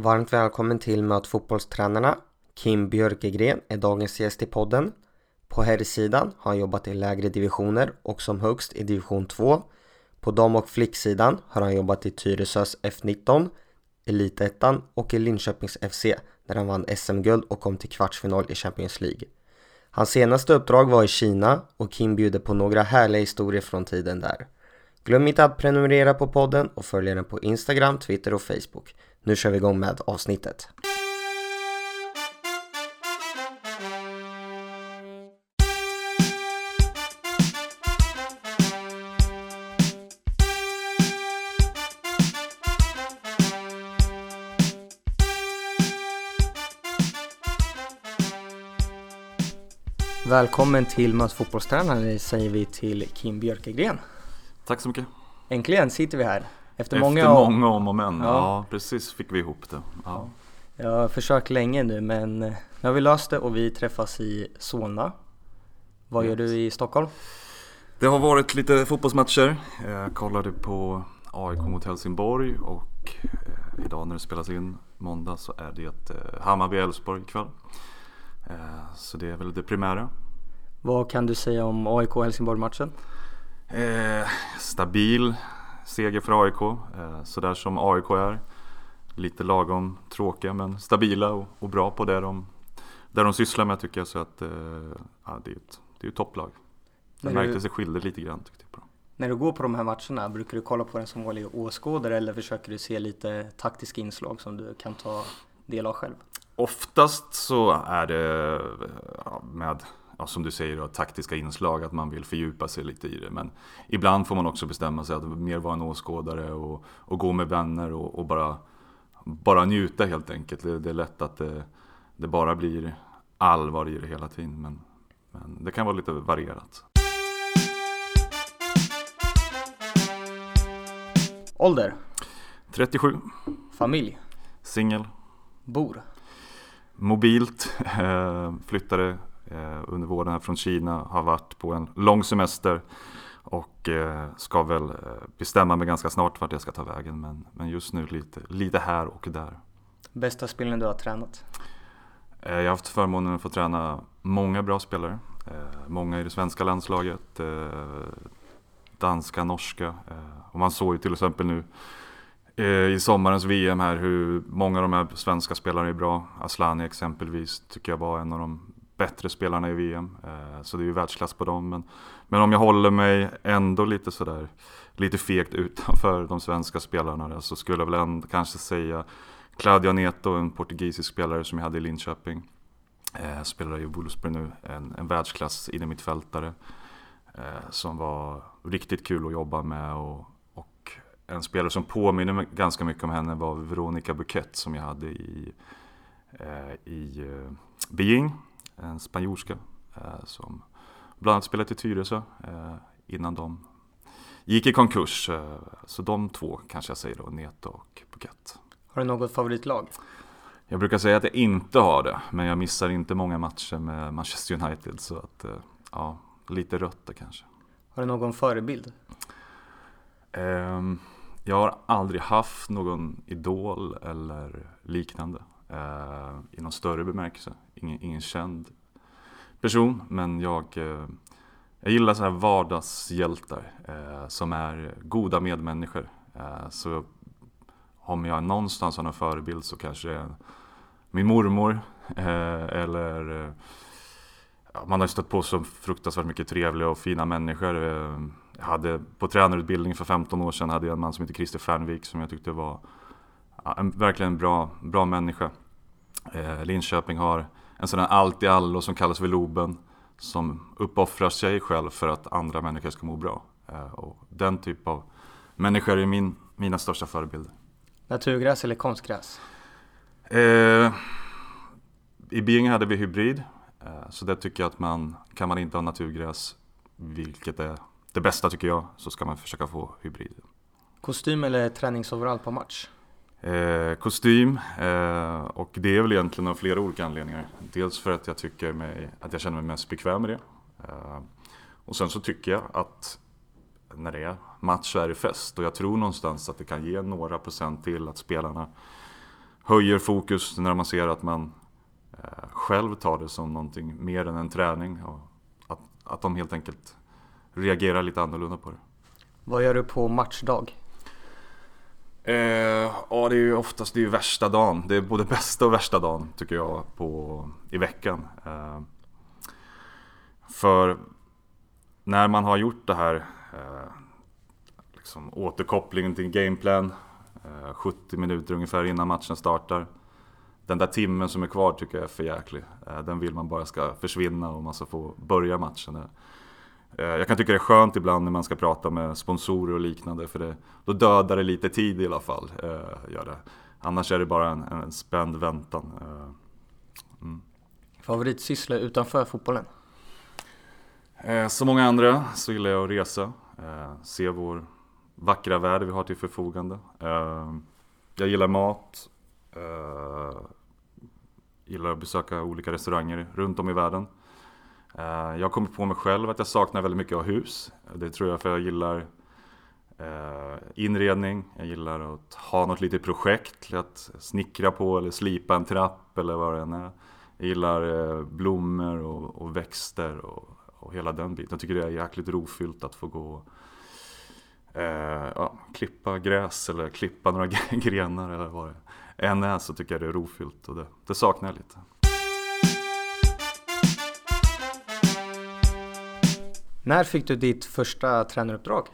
Varmt välkommen till Möt fotbollstränarna. Kim Björkegren är dagens gäst i podden. På herrsidan har han jobbat i lägre divisioner och som högst i division 2. På dam och flicksidan har han jobbat i Tyresös F19, Elitettan och i Linköpings FC där han vann SM-guld och kom till kvartsfinal i Champions League. Hans senaste uppdrag var i Kina och Kim bjuder på några härliga historier från tiden där. Glöm inte att prenumerera på podden och följa den på Instagram, Twitter och Facebook. Nu kör vi igång med avsnittet. Välkommen till Möt fotbollstränare säger vi till Kim Björkegren. Tack så mycket. Äntligen sitter vi här. Efter, Efter många, många om och men. Ja. ja. precis fick vi ihop det. Ja. Jag har försökt länge nu men nu har vi löst det och vi träffas i Solna. Vad gör du i Stockholm? Det har varit lite fotbollsmatcher. Jag kollade på AIK mot Helsingborg och eh, idag när det spelas in måndag så är det eh, Hammarby-Elfsborg ikväll. Eh, så det är väl det primära. Vad kan du säga om AIK Helsingborg-matchen? Eh, stabil seger för AIK, eh, sådär som AIK är. Lite lagom tråkiga men stabila och, och bra på det de, där de sysslar med tycker jag. Så att eh, ja, det är ett, det är ett topplag. Det märktes det skilde lite grann tyckte jag. På. När du går på de här matcherna, brukar du kolla på den som vanlig åskådare eller försöker du se lite taktiska inslag som du kan ta del av själv? Oftast så är det med, ja, som du säger, då, taktiska inslag, att man vill fördjupa sig lite i det. Men ibland får man också bestämma sig att mer vara en åskådare och, och gå med vänner och, och, bara, bara njuta helt enkelt. Det, det är lätt att det, det, bara blir allvar i det hela tiden. Men, men det kan vara lite varierat. Ålder? 37. Familj? Singel. Bor? mobilt. Eh, flyttade under våren här från Kina, har varit på en lång semester och eh, ska väl bestämma mig ganska snart vart jag ska ta vägen. Men, men just nu lite, lite här och där. Bästa spelaren du har tränat? Jag har haft förmånen att få träna många bra spelare. Många i det svenska landslaget, danska, norska. Och man såg ju till exempel nu Eh, i sommarens VM här hur många av de här svenska spelarna är bra. Aslani exempelvis tycker jag var en av de bättre spelarna i VM. Eh, så det är ju världsklass på dem. Men, men om jag håller mig ändå lite sådär lite fegt utanför de svenska spelarna så skulle jag väl ändå kanske säga Claudio Neto, en portugisisk spelare som jag hade i Linköping. Eh, spelar i Wolfsburg nu, en, en världsklass mitt fältare. Eh, som var riktigt kul att jobba med och en spelare som påminner mig ganska mycket om henne var Veronica Buquet som jag hade i, i Beijing. En spanjorska eh, som bland annat spelade i Tyresö eh, innan de gick i konkurs. Eh, så de två kanske jag säger då, Neto och Buquet. Har du något favoritlag? Jag brukar säga att jag inte har det, men jag missar inte många matcher med Manchester United. Så att, ja, lite rött det kanske. Har du någon förebild? Um, jag har aldrig haft någon idol eller liknande i någon större bemärkelse. Ingen, ingen känd person, men jag, eh, jag gillar så här vardagshjältar eh, som är goda medmänniskor. Eh, så om jag någonstans har någon förebild så kanske det är min mormor eh, eller eh, man har stött på så fruktansvärt mycket trevliga och fina människor eh, jag hade på tränarutbildning för 15 år sedan hade jag en man som heter Christer Fernvik som jag tyckte var en, verkligen en bra, bra människa. Eh, Linköping har en här allt i allo som kallas för Loben som uppoffrar sig själv för att andra människor ska må bra. Eh, och den typ av människor är min, mina största förebilder. Naturgräs eller konstgräs? Eh, I Biinge hade vi hybrid. Eh, så det tycker jag att man, kan man inte ha naturgräs, vilket är det bästa tycker jag, så ska man försöka få hybrid. Kostym eller träningsoverall på match? Eh, kostym eh, och det är väl egentligen av flera olika anledningar. Dels för att jag tycker mig, att jag känner mig mest bekväm med det. Eh, och sen så tycker jag att när det är match så är det fest och jag tror någonstans att det kan ge några procent till att spelarna höjer fokus när man ser att man eh, själv tar det som någonting mer än en träning. Och att, att de helt enkelt reagerar lite annorlunda på det. Vad gör du på matchdag? Eh, ja, det är ju oftast det är värsta dagen. Det är både bästa och värsta dagen tycker jag på, i veckan. Eh, för när man har gjort det här eh, liksom återkopplingen till gameplan eh, 70 minuter ungefär innan matchen startar. Den där timmen som är kvar tycker jag är för jäklig. Eh, den vill man bara ska försvinna och man ska få börja matchen. Eh, Eh, jag kan tycka det är skönt ibland när man ska prata med sponsorer och liknande för det, då dödar det lite tid i alla fall. Gör det. Annars är det bara en, en spänd väntan. Mm. Favoritsyssla utanför fotbollen? Som många andra så gillar jag att resa, se vår vackra värld vi har till förfogande. Jag gillar mat. Gillar att besöka olika restauranger runt om i världen. Uh, jag har kommit på mig själv att jag saknar väldigt mycket av hus. Det tror jag för jag gillar uh, inredning. Jag gillar att ha något litet projekt. Att snickra på eller slipa en trapp eller vad det än är. Jag gillar eh, blommor och, och växter och, och, hela den biten. Jag tycker det är jäkligt rofyllt att få gå eh, ja, klippa gräs eller klippa några grenar eller vad det än är så tycker jag det är rofyllt och det, det saknar jag lite. När fick du ditt första tränaruppdrag?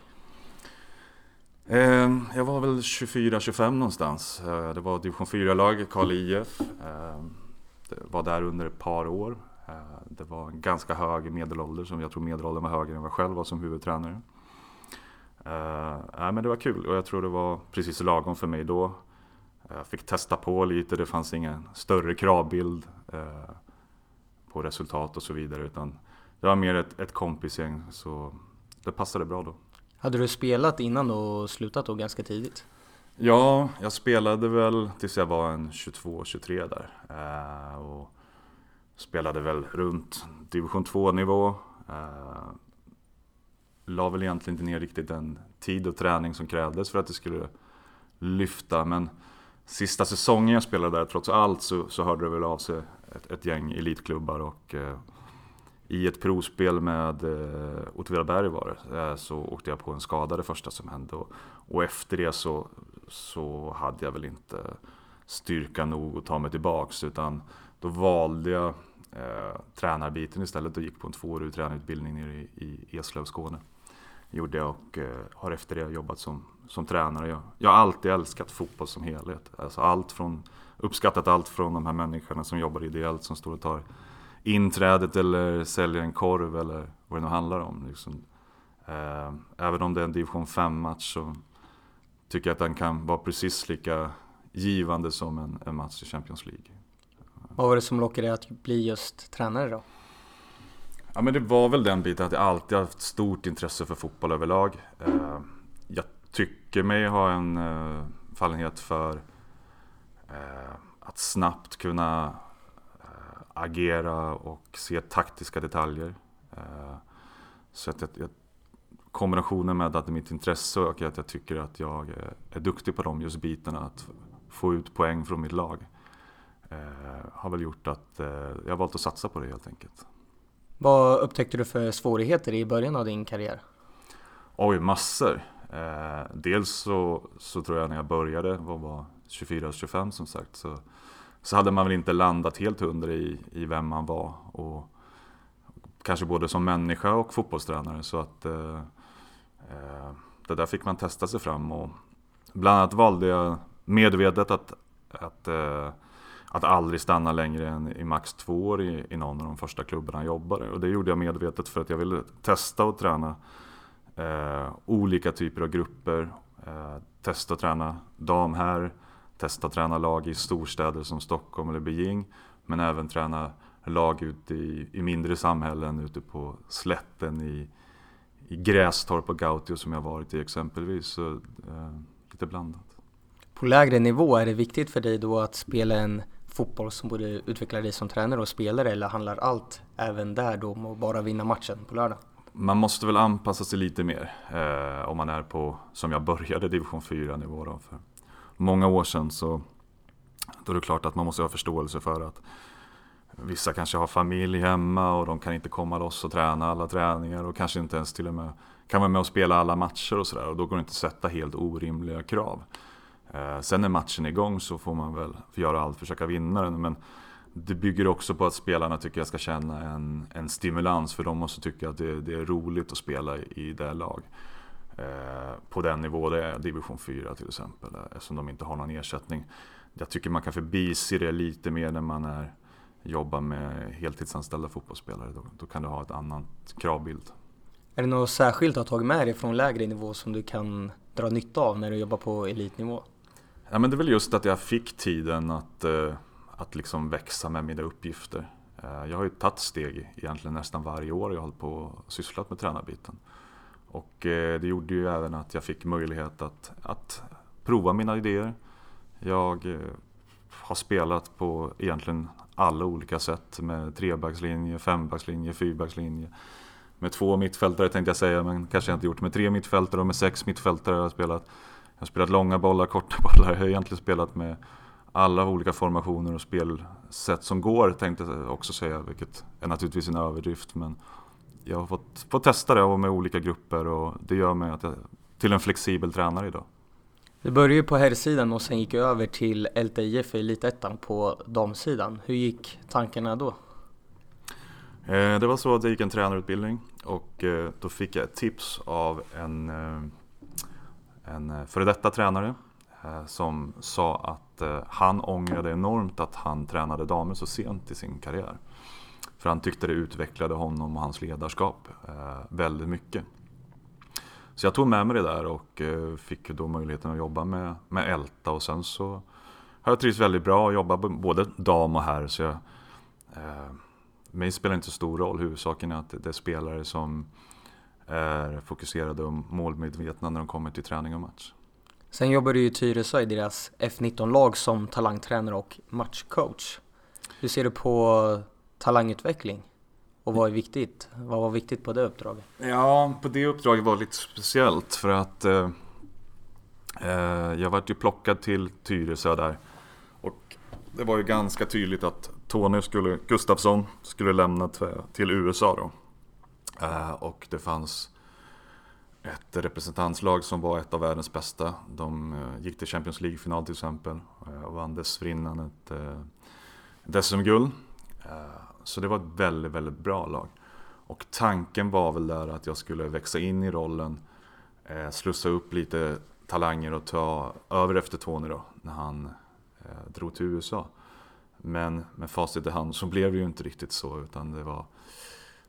Ehm, jag var väl 24-25 någonstans. Eh, det var division 4-lag, Karl IF. Jag ehm, var där under ett par år. Eh, det var en ganska hög medelålder, som jag tror medelåldern var högre än vad jag själv var som huvudtränare. Eh, men det var kul och jag tror det var precis lagom för mig då. Jag fick testa på lite, det fanns ingen större kravbild på resultat och så vidare. Utan det var mer ett, ett kompisgäng så det passade bra då. Hade du spelat innan och slutat då ganska tidigt? Ja, jag spelade väl tills jag var en 22-23 där. Uh, och spelade väl runt division 2 nivå la väl egentligen inte ner riktigt den tid och träning som krävdes för att det skulle lyfta. Men sista säsongen jag spelade där, trots allt, så, så hörde det väl av sig ett, ett gäng elitklubbar. Och eh, i ett provspel med eh, Åtvidaberg var det, eh, så åkte jag på en skada det första som hände. Och, och efter det så, så hade jag väl inte styrka nog att ta mig tillbaks. Utan då valde jag eh, tränarbiten istället och gick på en tvåårig tränarutbildning nere i, i Eslöv, Skåne gjorde jag och eh, har efter det jobbat som, som tränare. Jag, jag har alltid älskat fotboll som helhet. Alltså allt från, uppskattat allt från de här människorna som jobbar ideellt som står och tar inträdet eller säljer en korv eller vad det nu handlar om. Liksom. Eh, även om det är en division 5-match så tycker jag att den kan vara precis lika givande som en, en match i Champions League. Vad var det som lockade dig att bli just tränare då? Ja men det var väl den biten att jag alltid haft stort intresse för fotboll överlag. Eh, jag tycker mig ha en eh, fallenhet för att snabbt kunna agera och se taktiska detaljer. Så att jag, kombinationen med att det är mitt intresse och att jag tycker att jag är duktig på de just bitarna, att få ut poäng från mitt lag, har väl gjort att jag valt att satsa på det helt enkelt. Vad upptäckte du för svårigheter i början av din karriär? Oj, massor. Eh, dels så, så tror jag när jag började, var 24-25 som sagt, så, så hade man väl inte landat helt hundra i, i vem man var. Och kanske både som människa och fotbollstränare. Så att eh, eh, det där fick man testa sig fram. Och bland annat valde jag medvetet att, att eh, att aldrig stanna längre än i max två år i, i någon av de första klubbarna jag jobbade. Och det gjorde jag medvetet för att jag ville testa och träna eh, olika typer av grupper. Eh, testa att träna dam här, testa träna lag i storstäder som Stockholm eller Beijing. Men även träna lag ute i, i mindre samhällen, ute på slätten i, i Grästorp och Gautio som jag varit i exempelvis. Så, eh, lite blandat. På lägre nivå, är det viktigt för dig då att spela en fotboll som både utvecklar dig som tränare och spelare eller handlar allt även där då om att bara vinna matchen på lördag? Man måste väl anpassa sig lite mer eh, om man är på, som jag började, division 4 nivå då, för många år sedan så Då är det klart att man måste ha förståelse för att vissa kanske har familj hemma och de kan inte komma loss och träna alla träningar och kanske inte ens till och med kan vara med och spela alla matcher och sådär och då går det inte att sätta helt orimliga krav. Eh, sen när matchen är igång så får man väl göra allt för att försöka vinna den men det bygger också på att spelarna tycker jag ska känna en, en stimulans för de måste tycka att det, det är roligt att spela i, i det lag. Eh, på den nivå det är, division 4 till exempel, eftersom de inte har någon ersättning. Jag tycker man kan förbise det lite mer när man är, jobbar med heltidsanställda fotbollsspelare. Då, då kan du ha ett annat kravbild. Är det något särskilt du har tagit med dig från lägre nivå som du kan dra nytta av när du jobbar på elitnivå? Ja, men det är väl just att jag fick tiden att, eh, att liksom växa med mina uppgifter. Eh, jag har ju tagit steg egentligen nästan varje år jag har hållit på och sysslat med tränarbiten. Och eh, det gjorde ju även att jag fick möjlighet att, att prova mina idéer. Jag eh, har spelat på egentligen alla olika sätt med trebackslinje, fembackslinje, fyrbackslinje. Med två mittfältare tänkte jag säga, men kanske jag inte gjort. Med tre mittfältare och med sex mittfältare har jag spelat. Jag har spelat långa bollar, korta bollar. Jag har egentligen spelat med alla olika formationer och spelsätt som går tänkte jag också säga, vilket är naturligtvis en överdrift. Men jag har fått, fått testa det och med olika grupper och det gör mig att jag, till en flexibel tränare idag. Du började ju på herrsidan och sen gick över till LTIF i Elitettan på damsidan. Hur gick tankarna då? Eh, det var så att jag gick en tränarutbildning och eh, då fick jag ett tips av en, eh, en före detta tränare som sa att han ångrade enormt att han tränade damer så sent i sin karriär. För han tyckte det utvecklade honom och hans ledarskap eh, väldigt mycket. Så jag tog med mig det där och eh, fick då möjligheten att jobba med, med Älta och sen så har jag trivts väldigt bra och jobbat både dam och herr. Så jag, eh, mig spelar det inte så stor roll. Huvudsaken är att det är spelare som är fokuserade och målmedvetna när de kommer till träning och match. Sen jobbar du i Tyresö i deras F19-lag som talangtränare och matchcoach. Hur ser du på talangutveckling? Och vad är viktigt? Vad var viktigt på det uppdraget? Ja, på det uppdraget var det lite speciellt för att eh, eh, jag vart ju plockad till Tyresö där. Och det var ju ganska tydligt att Tony skulle, Gustafsson skulle lämna till USA då. Eh, och det fanns ett representantslag som var ett av världens bästa. De eh, gick till Champions League-final till exempel eh, och vann dessförinnan ett, eh, ett SM-guld. Så det var ett väldigt, väldigt bra lag. Och tanken var väl där att jag skulle växa in i rollen, eh, slussa upp lite talanger och ta över efter Tony då, när han eh, drog till USA. Men med facit i hand så blev det ju inte riktigt så utan det var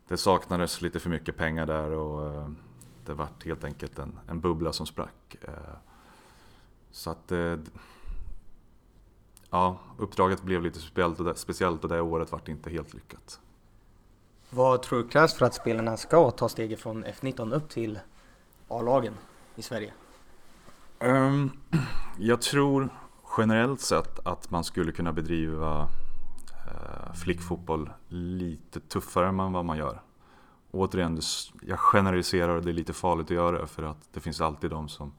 Det saknades lite för mycket pengar där och eh, det vart helt enkelt en, en bubbla som sprack. Eh, så att eh, Ja, uppdraget blev lite speciellt och det, speciellt och det året vart inte helt lyckat. Vad tror du krävs för att spelarna ska ta steget från F19 upp till A-lagen i Sverige? Um, jag tror generellt sett att man skulle kunna bedriva eh, flickfotboll lite tuffare än vad man gör. Återigen, jag generaliserar och det är lite farligt att göra det för att det finns alltid de som,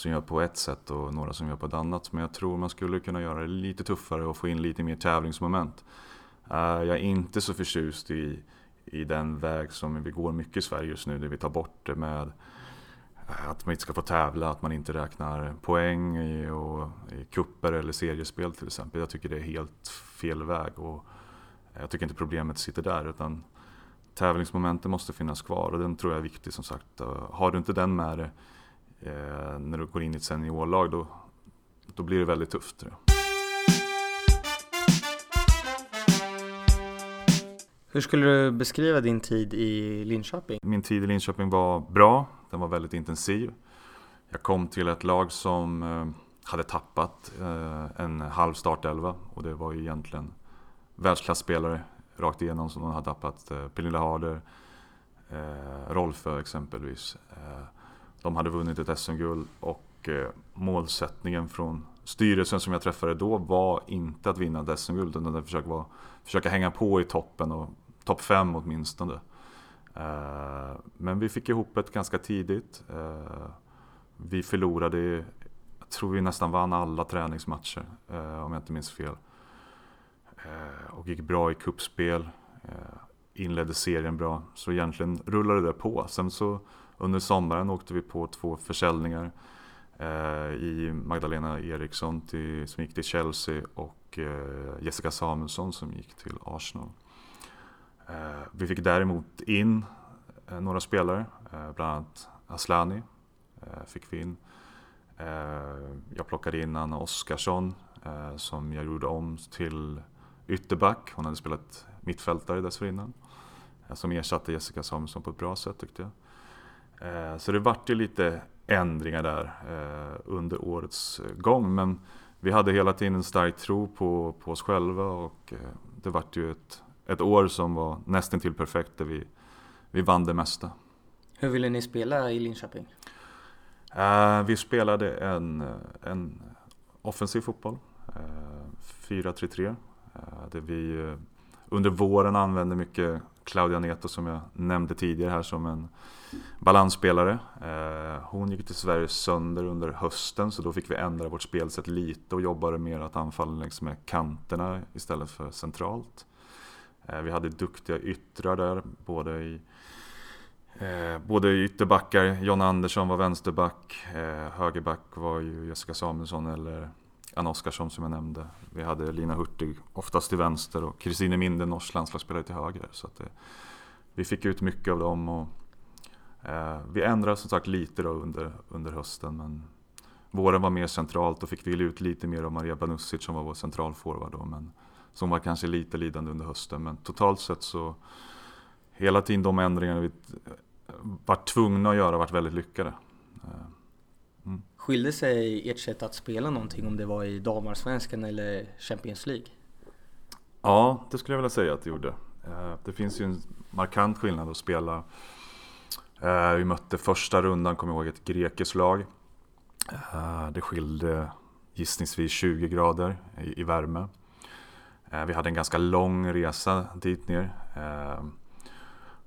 som gör på ett sätt och några som gör på ett annat. Men jag tror man skulle kunna göra det lite tuffare och få in lite mer tävlingsmoment. Eh, jag är inte så förtjust i, i den väg som vi går mycket i Sverige just nu, där vi tar bort det med eh, att man inte ska få tävla, att man inte räknar poäng i, och, i kupper eller seriespel till exempel. Jag tycker det är helt fel väg och jag tycker inte problemet sitter där utan tävlingsmomenten måste finnas kvar och den tror jag är viktig som sagt. Eh, har du inte den med dig eh, när du går in i ett seniorlag då, då blir det väldigt tufft. Tror jag. Hur skulle du beskriva din tid i Linköping? Min tid i Linköping var bra. Den var väldigt intensiv. Jag kom till ett lag som eh, hade tappat eh, en halv startelva och det var ju egentligen världsklasspelare rakt igenom som de hade tappat. Eh, Pernilla Harder, Rolfö exempelvis. De hade vunnit ett SM-guld och eh, målsättningen från styrelsen som jag träffade då var inte att vinna ett SM-guld utan att försöka, försöka hänga på i toppen och topp fem åtminstone. Eh, men vi fick ihop det ganska tidigt. Eh, vi förlorade, jag tror vi nästan vann alla träningsmatcher, om jag inte minns fel. Och gick bra i kuppspel inledde serien bra. Så egentligen rullade det på. Sen så under sommaren åkte vi på två försäljningar eh, i Magdalena Eriksson till, som gick till Chelsea och eh, Jessica Samuelsson som gick till Arsenal. Eh, vi fick däremot in eh, några spelare, eh, bland annat Aslani eh, fick vi in. Eh, jag plockade in Anna Oskarsson eh, som jag gjorde om till ytterback. Hon hade spelat mittfältare dessförinnan. Eh, som ersatte Jessica Samuelsson på ett bra sätt tyckte jag. Eh, så det vart ju lite ändringar där eh, under årets gång. Men vi hade hela tiden en stark tro på, på oss själva och eh, det vart ju ett, ett år som var nästan till perfekt där vi, vi vann det mesta. Hur ville ni spela i Linköping? vi spelade en, en offensiv fotboll, 4-3-3. där vi under våren använde mycket Claudia Neto som jag nämnde tidigare här som en balansspelare. Eh, hon gick till Sverige sönder under hösten så då fick vi ändra vårt spelsätt lite och jobbade mer att anfalla längs med kanterna istället för centralt. Eh, vi hade duktiga yttrar där, både i eh, både ytterbackar, John Andersson var vänsterback, högerback var ju Jessica Samuelsson eller Ann Oskarsson som jag nämnde. Vi hade Lina Hurtig oftast till vänster och Kristine Minde, norsk landslagsspelare till höger. Så att det, vi fick ut mycket av dem och eh, vi ändrade som sagt lite då under, under hösten men våren var mer centralt och fick vi ut lite mer av Maria Banusic som var vår centralforward då men som var kanske lite lidande under hösten men totalt sett så hela tiden de ändringarna vi eh, var tvungna att göra varit väldigt lyckade. Eh. Skilde sig ert sätt att spela någonting om det var i damallsvenskan eller Champions League? Ja, det skulle jag vilja säga att det gjorde. Eh, det finns ju en markant skillnad att spela. Eh, vi mötte första rundan, kommer jag ihåg, ett grekiskt lag. Eh, det skilde gissningsvis 20 grader i värme. Vi hade en ganska lång resa dit ner.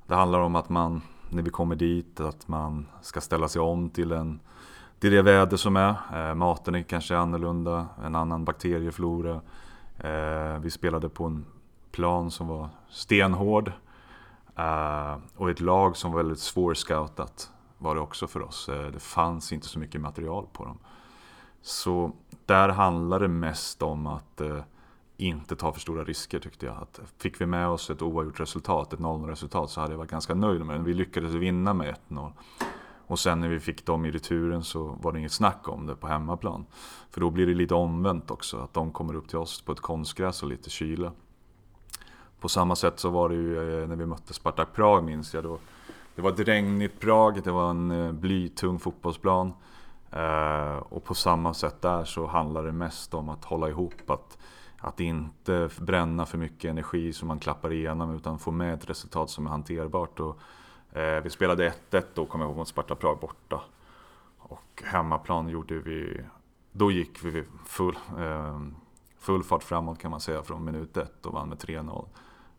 Det handlar om att man, när vi kommer dit, att man ska ställa sig om till, en, till det väder som är. Eh, maten är kanske annorlunda, en annan bakterieflora. Eh, vi spelade på en plan som var stenhård. Eh, och ett lag som var väldigt svårscoutat var det också för oss. Eh, det fanns inte så mycket material på dem. Så där handlar det mest om att inte ta för stora risker tyckte jag. Att fick vi med oss ett oavgjort resultat, ett 0-0 resultat, så hade jag varit ganska nöjd med det. Vi lyckades vinna med 1-0. Och sen när vi fick dem i returen så var det inget snack om det på hemmaplan. För då blir det lite omvänt också, att de kommer upp till oss på ett konstgräs och lite kyla. På samma sätt så var det ju eh, när vi mötte Spartak Prag minns jag då. Det var ett regnigt Prag, det var en eh, blytung fotbollsplan. Eh, och på samma sätt där så handlar det mest om att hålla ihop. Att, att inte bränna för mycket energi som man klappar igenom utan få med ett resultat som är hanterbart. Och, Eh, vi spelade 1-1 då, kommer jag ihåg, mot Sparta Prag borta. Och hemmaplan gjorde vi... Då gick vi full, eh, full fart framåt kan man säga från minut 1 och vann med 3-0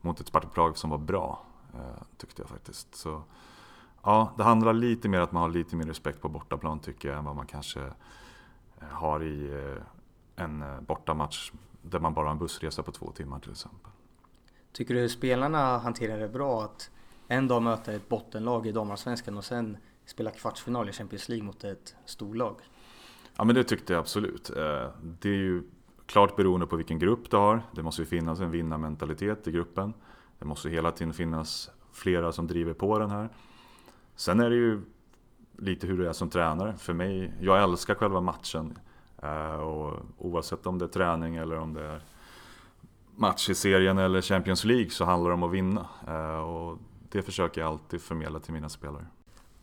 mot ett Sparta Prag som var bra. Eh, tyckte jag faktiskt. Så, ja, det handlar lite mer att man har lite mer respekt på bortaplan tycker jag än vad man kanske har i en bortamatch där man bara har en bussresa på två timmar till exempel. Tycker du spelarna hanterar det bra att en dag möta ett bottenlag i damallsvenskan och sen spela kvartsfinal i Champions League mot ett storlag? Ja men det tyckte jag absolut. Eh, det är ju Klart beroende på vilken grupp du har. Det måste ju finnas en vinnarmentalitet i gruppen. Det måste hela tiden finnas flera som driver på den här. Sen är det ju lite hur du är som tränare. För mig, jag älskar själva matchen. Eh, och oavsett om det är träning eller om det är match i serien eller Champions League så handlar det om att vinna. Eh, och det försöker jag alltid förmedla till mina spelare.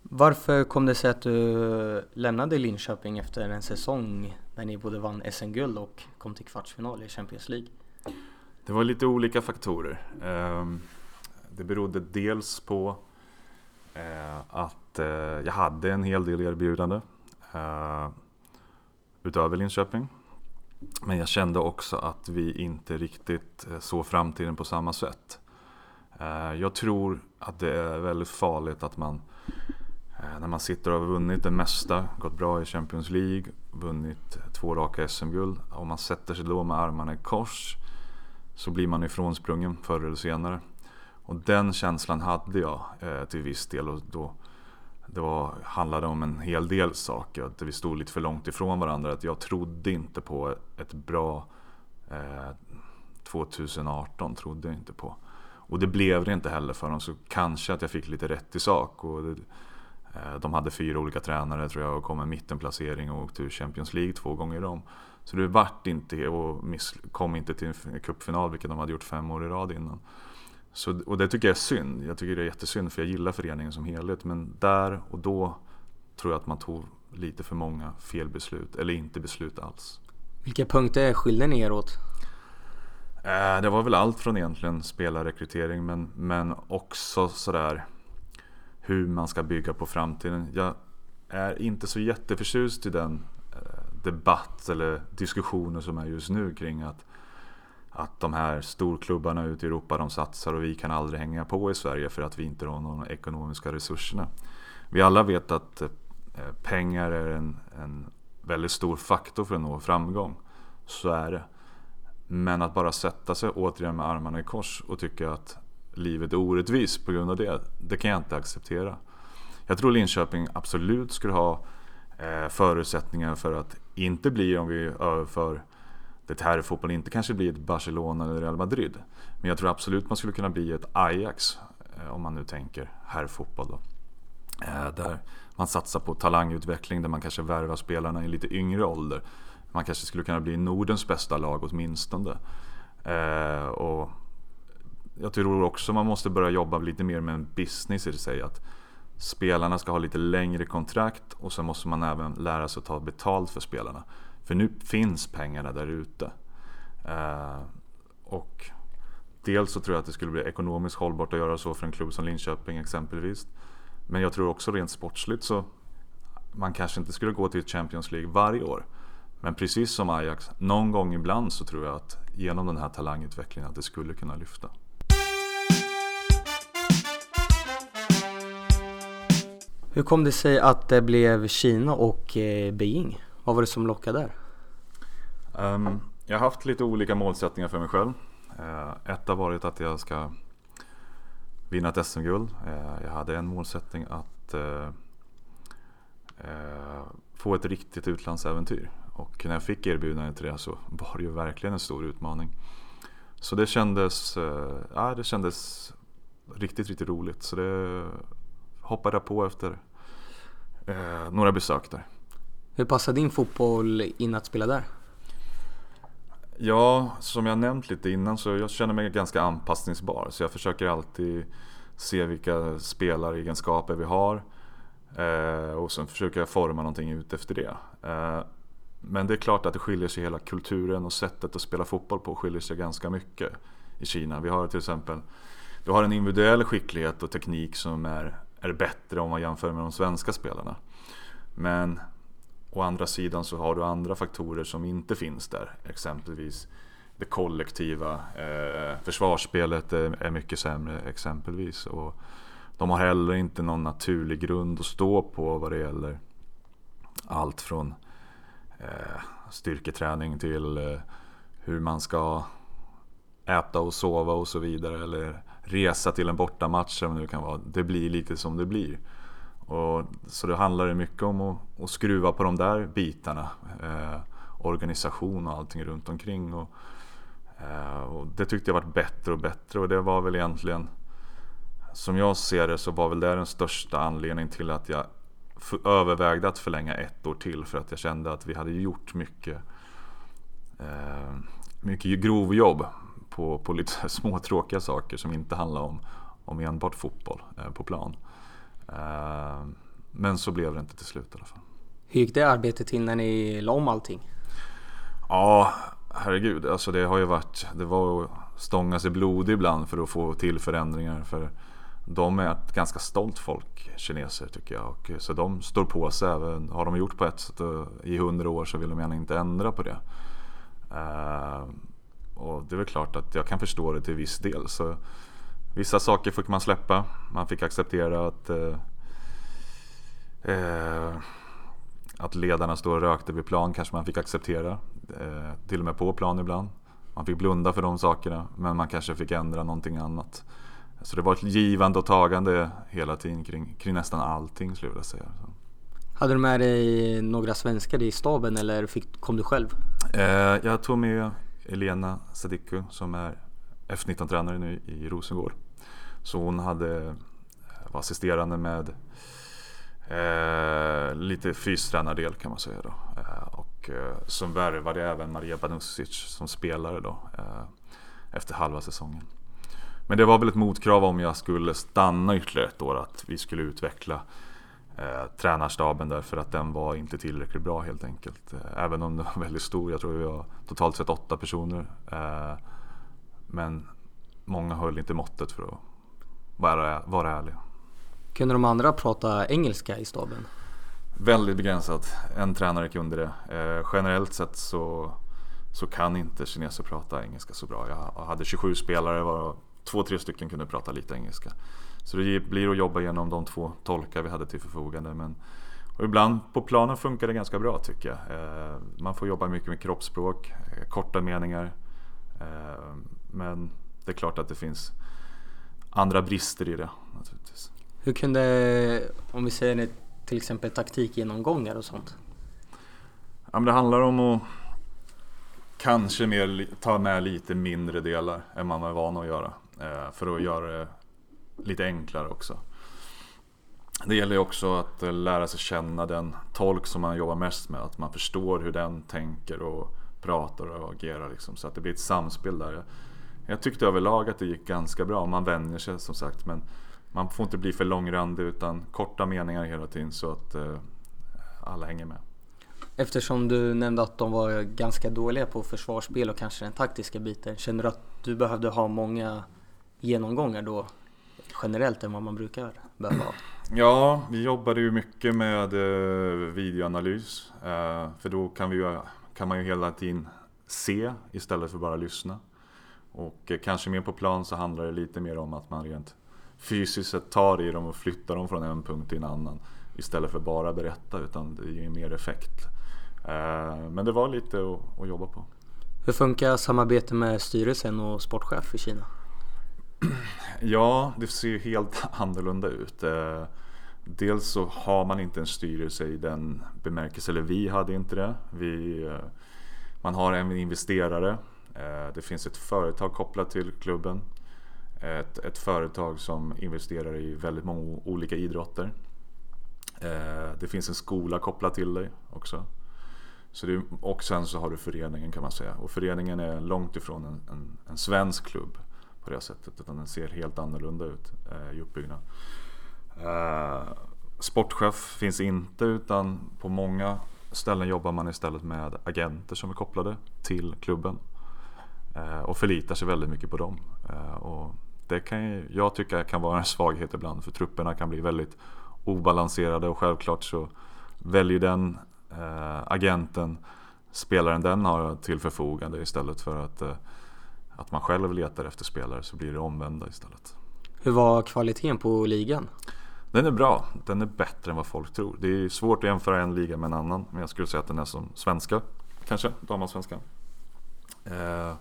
Varför kom det sig att du lämnade Linköping efter en säsong när ni både vann SM-guld och kom till kvartsfinal i Champions League? Det var lite olika faktorer. Ehm, det berodde dels på eh, att eh, jag hade en hel del erbjudande eh, utöver Linköping. Men jag kände också att vi inte riktigt såg framtiden på samma sätt. Eh, jag tror att det är väldigt farligt att man eh, när man sitter och har vunnit det mesta, gått bra i Champions League, vunnit två raka SM-guld. Om man sätter sig då med armarna i kors så blir man ifrånsprungen förr eller senare. Och den känslan hade jag eh, till viss del. Och då, det var, handlade om en hel del saker. Att vi stod lite för långt ifrån varandra. Att jag trodde inte på ett bra eh, 2018. Trodde jag inte på. Och det blev det inte heller för dem så kanske att jag fick lite rätt i sak. Och det, eh, de hade fyra olika tränare tror jag och kom en mittenplacering och åkte ur Champions League två gånger om. Så det vart inte och miss, kom inte till en cupfinal vilket de hade gjort fem år i rad innan. Så, och det tycker jag är synd. Jag tycker det är jättesynd för jag gillar föreningen som helhet. Men där och då tror jag att man tog lite för många felbeslut eller inte beslut alls. Vilka punkter skiljer ni er åt? Eh, det var väl allt från egentligen spelarrekrytering men, men också sådär hur man ska bygga på framtiden. Jag är inte så jätteförtjust i den eh, debatt eller diskussioner som är just nu kring att att de här storklubbarna ute i Europa de satsar och vi kan aldrig hänga på i Sverige för att vi inte har de ekonomiska resurserna. Vi alla vet att eh, pengar är en, en väldigt stor faktor för att nå framgång. Så är det. Men att bara sätta sig återigen med armarna i kors och tycka att livet är orättvist på grund av det, det kan jag inte acceptera. Jag tror Linköping absolut skulle ha eh, förutsättningar för att inte bli, om vi överför det här fotboll inte kanske blir ett Barcelona eller Real Madrid. Men jag tror absolut man skulle kunna bli ett Ajax, eh, om man nu tänker herrfotboll då. Eh, där man satsar på talangutveckling, där man kanske värvar spelarna i lite yngre ålder. Man kanske skulle kunna bli Nordens bästa lag åtminstone. Eh, och jag tror också man måste börja jobba lite mer med en business i sig. Att spelarna ska ha lite längre kontrakt och så måste man även lära sig att ta betalt för spelarna. För nu finns pengarna där ute. Eh, och dels så tror jag att det skulle bli ekonomiskt hållbart att göra så för en klubb som Linköping exempelvis. Men jag tror också rent sportsligt så man kanske inte skulle gå till Champions League varje år. Men precis som Ajax, någon gång ibland så tror jag att genom den här talangutvecklingen att det skulle kunna lyfta. Hur kom det sig att det blev Kina och eh, Beijing? Vad var det som lockade där? Um, jag har haft lite olika målsättningar för mig själv. Uh, ett har varit att jag ska vinna ett SM-guld. Uh, jag hade en målsättning att uh, få ett riktigt utlandsäventyr. Och när jag fick erbjudandet till det så var det ju verkligen en stor utmaning. Så det kändes, ja, det kändes riktigt, riktigt roligt. Så det hoppade jag på efter några besök där. Hur passar din fotboll in att spela där? Ja, som jag nämnt lite innan så jag känner mig ganska anpassningsbar. Så jag försöker alltid se vilka spelaregenskaper vi har. Eh, och sen försöker jag forma någonting ut efter det. Eh, men det är klart att det skiljer sig hela kulturen och sättet att spela fotboll på skiljer sig ganska mycket i Kina. Vi har till exempel du har en individuell skicklighet och teknik som är, är bättre om man jämför med de svenska spelarna. Men Å andra sidan så har du andra faktorer som inte finns där. Exempelvis det kollektiva. Eh, försvarsspelet är, är, mycket sämre exempelvis. Och de har heller inte någon naturlig grund att stå på vad det gäller allt från eh, Eh, styrketräning till eh, hur man ska äta och sova och så vidare. Eller resa till en bortamatch. Eller det, kan vara. det blir lite som det blir. Och, så det handlar mycket om att, att skruva på de där bitarna. Eh, organisation och allting runt omkring. Och, eh, och det tyckte jag varit bättre och bättre och det var väl egentligen som jag ser det så var väl det den största anledningen till att jag övervägde att förlänga ett år till för att jag kände att vi hade gjort mycket eh, mycket grovjobb på, på lite småtråkiga saker som inte handlar om, om enbart fotboll eh, på plan. Eh, men så blev det inte till slut i alla fall. Hur gick det arbetet till när ni la om allting? Ja, herregud. Alltså det har ju varit, det var att stånga sig blodig ibland för att få till förändringar. För de är ett ganska stolt folk, kineser tycker jag. Och, eh, så de står på sig även, har de gjort på ett sätt i hundra år så vill de gärna inte ändra på det. Uh, och det är väl klart att jag kan förstå det till viss del. Så Vissa saker fick man släppa. Man fick acceptera att eh, Eh, att ledarna står och rökte vid plan kanske man fick acceptera. Eh, till och med på plan ibland. Man fick blunda för de sakerna men man kanske fick ändra någonting annat. Så det var ett givande och tagande hela tiden kring, kring nästan allting skulle jag vilja säga. Så. Hade du med dig några svenskar i staben eller fick, kom du själv? Eh, jag tog med Elena Sadiku som är F19-tränare nu i Rosengård. Så hon hade, eh, var assisterande med eh, lite fystränardel kan man säga då. Eh, och eh, som värvade även Maria Banusic som spelare då eh, efter halva säsongen. Men det var väl ett motkrav om jag skulle stanna ytterligare ett år att vi skulle utveckla eh, tränarstaben därför att den var inte tillräckligt bra helt enkelt. Eh, även om den var väldigt stor. Jag tror vi var totalt sett åtta personer. Eh, men många höll inte måttet för att vara, vara ärliga. Kunde de andra prata engelska i staben? Väldigt begränsat. En tränare kunde det. Eh, generellt sett så, så kan inte kineser prata engelska så bra. Jag hade 27 spelare varav två, tre stycken kunde prata lite engelska. Så det blir att jobba genom de två tolkar vi hade till förfogande. Men, och ibland på planen funkar det ganska bra tycker jag. Eh, man får jobba mycket med kroppsspråk, eh, korta meningar. Eh, men det är klart att det finns andra brister i det naturligtvis. Hur kunde, om vi säger det, till exempel taktikgenomgångar och sånt? Ja, men det handlar om att kanske mer, ta med lite mindre delar än man är van att göra. Eh, för att göra det lite enklare också. Det gäller ju också att eh, lära sig känna den tolk som man jobbar mest med. Att man förstår hur den tänker och pratar och agerar liksom, så att det blir ett samspel där. Jag tyckte överlag att det gick ganska bra. Man vänjer sig som sagt men man får inte bli för långrandig utan korta meningar hela tiden så att eh, alla hänger med. Eftersom du nämnde att de var ganska dåliga på försvarsspel och kanske den taktiska biten. Känner du att du behövde ha många genomgångar då generellt än vad man brukar behöva ha? Ja, vi jobbade ju mycket med eh, videoanalys. Eh, för då kan, vi, kan man ju hela tiden se istället för bara lyssna. Och eh, kanske mer på plan så handlar det lite mer om att man rent fysiskt tar i dem och flyttar dem från en punkt till en annan. Istället för bara berätta utan det ger mer effekt. Men det var lite att, jobba på. Hur funkar samarbetet med styrelsen och sportchef i Kina? Ja, det ser ju helt annorlunda ut. Eh, dels så har man inte en styrelse i den bemärkelse, eller vi hade inte det. Vi, eh, man har en investerare. Eh, det finns ett företag kopplat till klubben. Ett, ett företag som investerar i väldigt många olika idrotter. Det finns en skola kopplad till dig också. Så det, och sen så har du föreningen kan man säga. Och föreningen är långt ifrån en, en, en svensk klubb på det sättet. Utan den ser helt annorlunda ut eh, i uppbyggnad. Eh, sportchef finns inte utan på många ställen jobbar man istället med agenter som är kopplade till klubben. Eh, och förlitar sig väldigt mycket på dem. Eh, och det kan jag tycka kan vara en svaghet ibland för trupperna kan bli väldigt obalanserade och självklart så väljer den eh, agenten spelaren den har till förfogande istället för att eh, att man själv letar efter spelare så blir det omvända istället. Hur var kvaliteten på ligan? Den är bra. Den är bättre än vad folk tror. Det är svårt att jämföra en liga med en annan. Men jag skulle säga att den är som svenska. Kanske, damallsvenskan. Eh,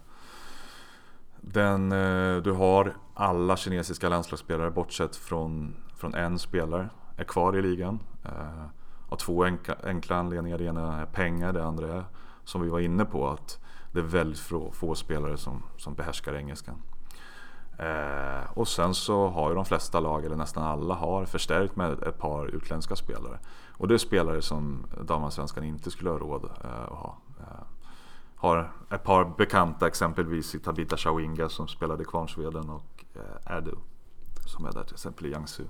den, eh, du har alla kinesiska landslagsspelare bortsett från, från en spelare är kvar i ligan. Eh, av två enkla, enkla anledningar. Det ena är pengar, det andra är som vi var inne på att det är väldigt få, få spelare som, som behärskar engelskan. Eh, och sen så har ju de flesta lag, eller nästan alla, har förstärkt med ett par utländska spelare. Och det är spelare som damallsvenskan inte skulle ha råd eh, att ha. Eh, har ett par bekanta exempelvis i Tabita Chawinga som spelade i Kvarnsveden och eh, Erdu som är där till exempel i Jiangsu.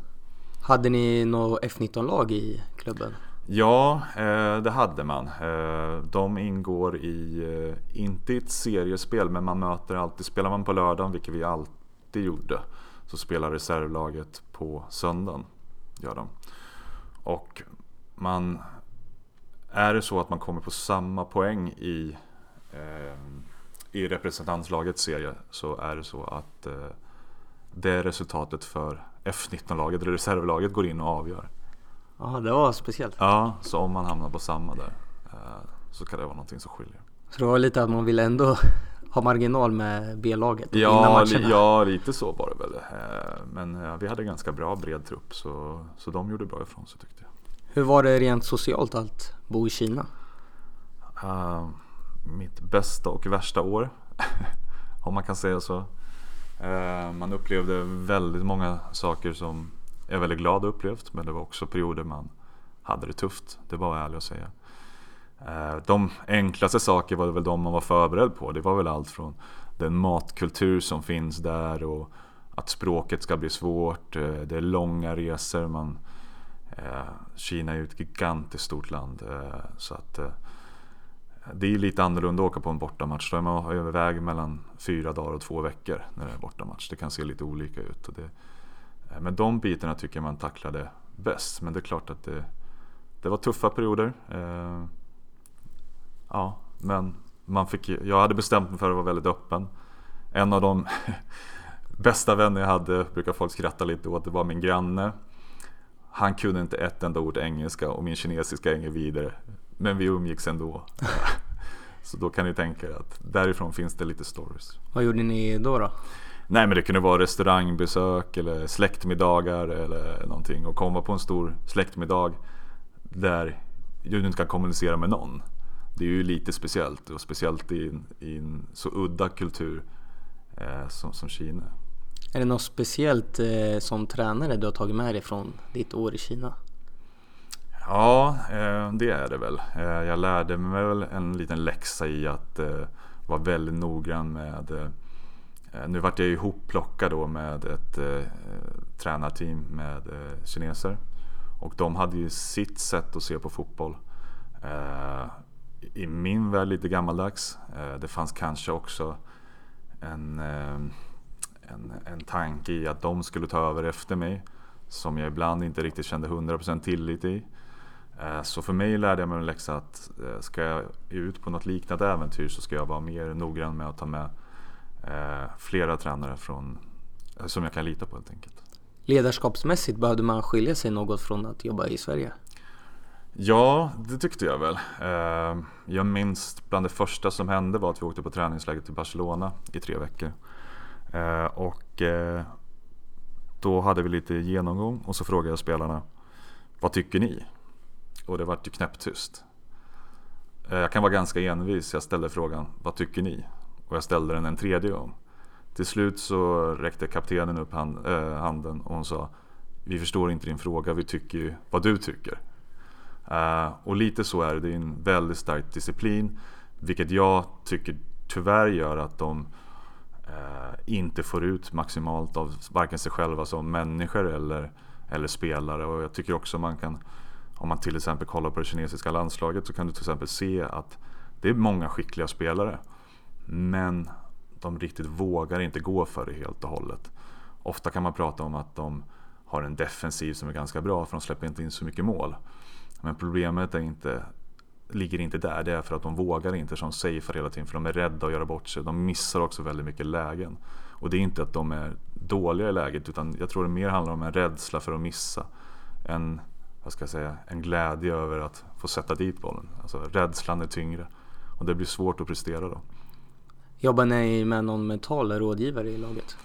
Hade ni något F19-lag i klubben? Ja, eh, det hade man. Eh, de ingår i, eh, inte i ett seriespel, men man möter alltid, spelar man på lördagen, vilket vi alltid gjorde, så spelar reservlaget på söndagen. Gör de. Och man, är det så att man kommer på samma poäng i, i representantslagets serie så är det så att det resultatet för F19-laget, eller reservlaget, går in och avgör. Ja, det var speciellt. Ja, så om man hamnar på samma där eh, så kan det vara någonting som skiljer. Så det var lite att man ville ändå ha marginal med B-laget ja, li, ja, lite så var det väl. Eh, men vi hade ganska bra bred trupp så, så de gjorde bra ifrån sig tyckte jag. Hur var det rent socialt att bo i Kina? Uh, mitt bästa och värsta år, om man kan säga så. Uh, man upplevde väldigt många saker som är väldigt glad upplevt men det var också perioder man hade det tufft. Det var ärligt att säga. Eh, de enklaste saker var väl de man var förberedd på. Det var väl allt från den matkultur som finns där och att språket ska bli svårt. Eh, det är långa resor. Man, eh, Kina är ju ett gigantiskt stort land. Så att det är lite annorlunda att åka på en bortamatch. Då är man överväg mellan fyra dagar och två veckor när det är bortamatch. Det kan se lite olika ut. Det, men de bitarna tycker jag man tacklade bäst. Men det är klart att det, det var tuffa perioder. Eh, ja, men man fick, jag hade bestämt mig för att vara väldigt öppen. En av de bästa vänner jag hade, brukar folk skratta lite åt, det var min granne. Han kunde inte ett enda ord engelska och min kinesiska är inget vidare. Men vi umgicks ändå. Så då kan ni tänka er att därifrån finns det lite stories. Vad gjorde ni då? då? Nej men det kunde vara restaurangbesök eller släktmiddagar eller någonting. Och komma på en stor släktmiddag där du inte kan kommunicera med någon. Det är ju lite speciellt och speciellt i en, i en så udda kultur eh, som, som Kina. Är det något speciellt eh, som tränare du har tagit med dig från ditt år i Kina? Ja, eh, det är det väl. Eh, jag lärde mig väl en liten läxa i att eh, vara väldigt noggrann med Eh, nu vart jag ihopplockad då med ett eh, tränarteam med eh, kineser. Och de hade ju sitt sätt att se på fotboll. I min värld lite gammaldags. Det fanns kanske också en, en, en tanke i att de skulle ta över efter mig. Som jag ibland inte riktigt kände 100% tillit i. Så för mig lärde jag mig en läxa att ska jag ut på något liknande äventyr så ska jag vara mer noggrann med att ta med eh, flera tränare från, som jag kan lita på helt enkelt. Ledarskapsmässigt behövde man skilja sig något från att jobba i Sverige? Ja, det tyckte jag väl. Jag minns bland det första som hände var att vi åkte på träningsläger till Barcelona i tre veckor. Och då hade vi lite genomgång och så frågade jag spelarna Vad tycker ni? Och det vart ju knäpptyst. Eh, jag kan vara ganska envis. Jag ställde frågan Vad tycker ni? Och jag ställde den en tredje gång. Till slut så räckte kaptenen upp hand, äh, handen och hon sa Vi förstår inte din fråga, vi tycker ju vad du tycker. Uh, och lite så är det, det är en väldigt stark disciplin. Vilket jag tycker tyvärr gör att de uh, inte får ut maximalt av varken sig själva som människor eller, eller spelare. Och jag tycker också man kan om man till exempel kollar på det kinesiska landslaget så kan du till exempel se att det är många skickliga spelare. Men de riktigt vågar inte gå för det helt och hållet. Ofta kan man prata om att de har en defensiv som är ganska bra för de släpper inte in så mycket mål. Men problemet är inte, ligger inte där. Det är för att de vågar inte som safear hela tiden för de är rädda att göra bort sig. De missar också väldigt mycket lägen. Och det är inte att de är dåliga i läget utan jag tror det mer handlar om en rädsla för att missa. En vad ska jag säga, en glädje över att få sätta dit bollen. Alltså rädslan är tyngre och det blir svårt att prestera då. Jobbar ni med någon mental rådgivare i laget?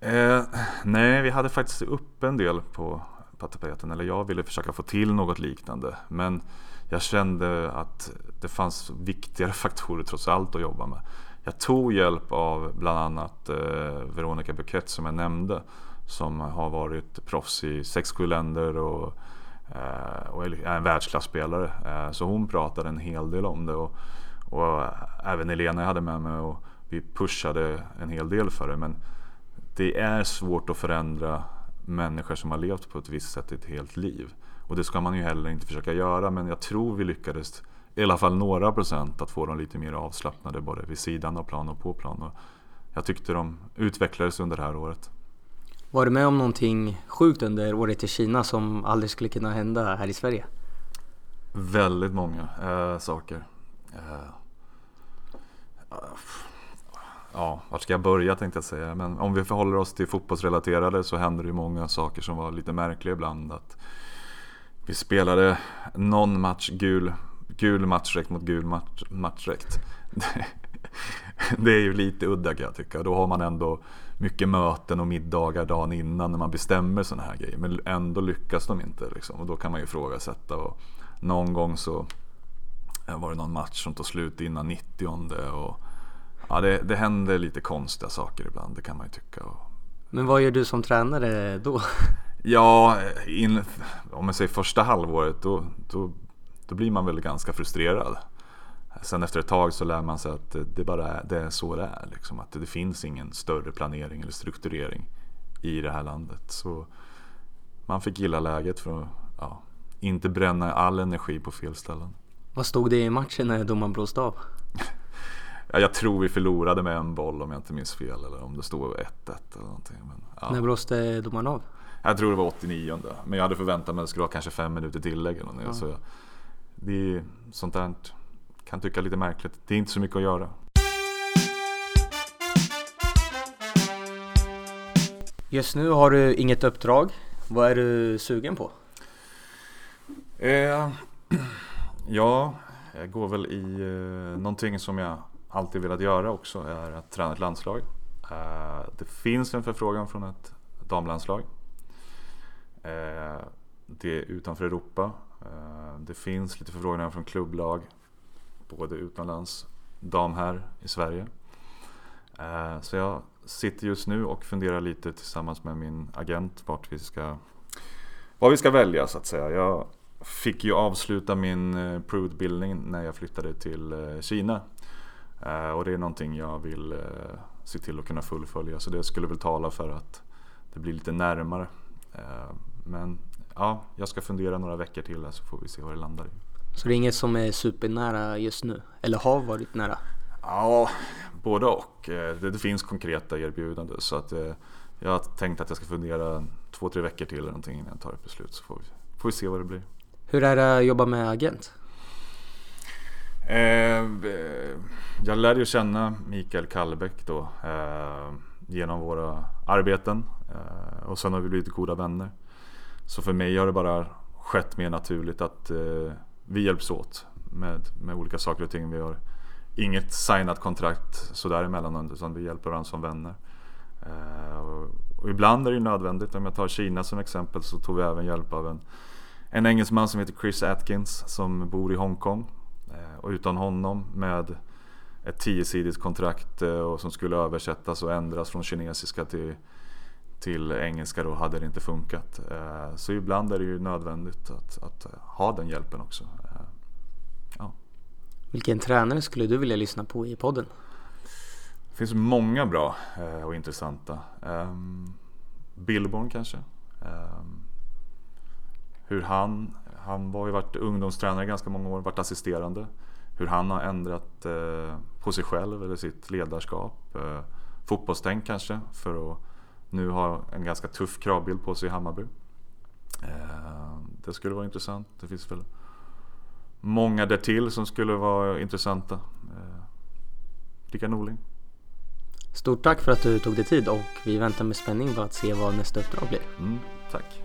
Eh, nej, vi hade faktiskt upp en del på, på tapeten. Eller jag ville försöka få till något liknande. Men jag kände att det fanns viktigare faktorer trots allt att jobba med. Jag tog hjälp av bland annat eh, Veronica Bukett som jag nämnde som har varit proffs i 6-7 länder och, eh, och är en världsklasspelare. Eh, så hon pratade en hel del om det. Och, och även Elena jag hade med mig och vi pushade en hel del för det. Men det är svårt att förändra människor som har levt på ett visst sätt ett helt liv. Och det ska man ju heller inte försöka göra. Men jag tror vi lyckades i alla fall några procent att få dem lite mer avslappnade både vid sidan av plan och på plan. Och jag tyckte de utvecklades under det här året. Var du med om någonting sjukt under året i Kina som aldrig skulle kunna hända här i Sverige? Väldigt många äh, saker. Äh, ja, vart ska jag börja tänkte jag säga. Men om vi förhåller oss till fotbollsrelaterade så händer det ju många saker som var lite märkliga ibland. Att vi spelade någon match gul, gul matchräkt mot gul match, matchräkt. Det är ju lite udda kan jag tycka. Då har man ändå mycket möten och middagar dagen innan när man bestämmer sådana här grejer. Men ändå lyckas de inte liksom. Och då kan man ju ifrågasätta. Och någon gång så var det någon match som tog slut innan 90 och Ja det, det händer lite konstiga saker ibland, det kan man ju tycka. Men vad gör du som tränare då? Ja, in, om man säger första halvåret då, då, då blir man väl ganska frustrerad. Sen efter ett tag så lär man sig att det bara är, det är så det är. Liksom. Att det finns ingen större planering eller strukturering i det här landet. Så man fick gilla läget för att ja, inte bränna all energi på fel ställen. Vad stod det i matchen när domaren blåste av? ja, jag tror vi förlorade med en boll om jag inte minns fel. Eller om det stod 1-1 eller någonting. Men, ja. När blåste domaren av? Jag tror det var 89 Men jag hade förväntat mig att det skulle vara kanske fem minuter tillägg eller någonting. Ja. Så det är sånt där kan tycka lite märkligt. Det är inte så mycket att göra. Just nu har du inget uppdrag. Vad är du sugen på? Eh, ja, jag går väl i eh, någonting som jag alltid velat göra också är att träna ett landslag. Eh, det finns en förfrågan från ett damlandslag. Eh, det är utanför Europa. Eh, det finns lite förfrågningar från klubblag både utomlands, dam här i Sverige. Eh, så jag sitter just nu och funderar lite tillsammans med min agent vart vi ska, vad vi ska välja så att säga. Jag fick ju avsluta min eh, pro-utbildning när jag flyttade till eh, Kina. Och det är någonting jag vill se till att kunna fullfölja så det skulle väl tala för att det blir lite närmare. Men ja, jag ska fundera några veckor till så får vi se vad det landar i. Så det är inget som är supernära just nu? Eller har varit nära? Ja, både och. Eh, det, finns konkreta erbjudanden så att eh, jag har tänkt att jag ska fundera två, tre veckor till eller någonting innan jag tar ett beslut så får vi, får vi se vad det blir. Hur är det att jobba med agent? Eh, jag lärde ju känna Mikael Kallbäck då eh, genom våra arbeten eh, och sen har vi blivit goda vänner. Så för mig har det bara skett mer naturligt att eh, vi hjälps åt med, med olika saker och ting. Vi har inget signat kontrakt sådär emellanåt utan vi hjälper varandra som vänner. Och, och, ibland är det nödvändigt. Om jag tar Kina som exempel så tog vi även hjälp av en, en engelsman som heter Chris Atkins som bor i Hongkong. Uh, och utan honom med ett tiosidigt kontrakt uh, och som skulle översättas och ändras från kinesiska till, till engelska då hade det inte funkat. Eh, så ibland är det ju nödvändigt att, att ha den hjälpen också. Eh, ja. Vilken tränare skulle du vilja lyssna på i podden? Det finns många bra eh, och intressanta. Ehm, Billborn kanske. Hur han, han var ju varit ungdomstränare ganska många år, varit assisterande. Hur han har ändrat på sig själv eller sitt ledarskap. Fotbollstänk kanske för att nu har en ganska tuff kravbild på sig i Hammarby. Eh, det skulle vara intressant. Det finns väl många därtill som skulle vara intressanta. Eh, Rickard Norling. Stort tack för att du tog dig tid och vi väntar med spänning på att se vad nästa uppdrag blir. Mm, tack.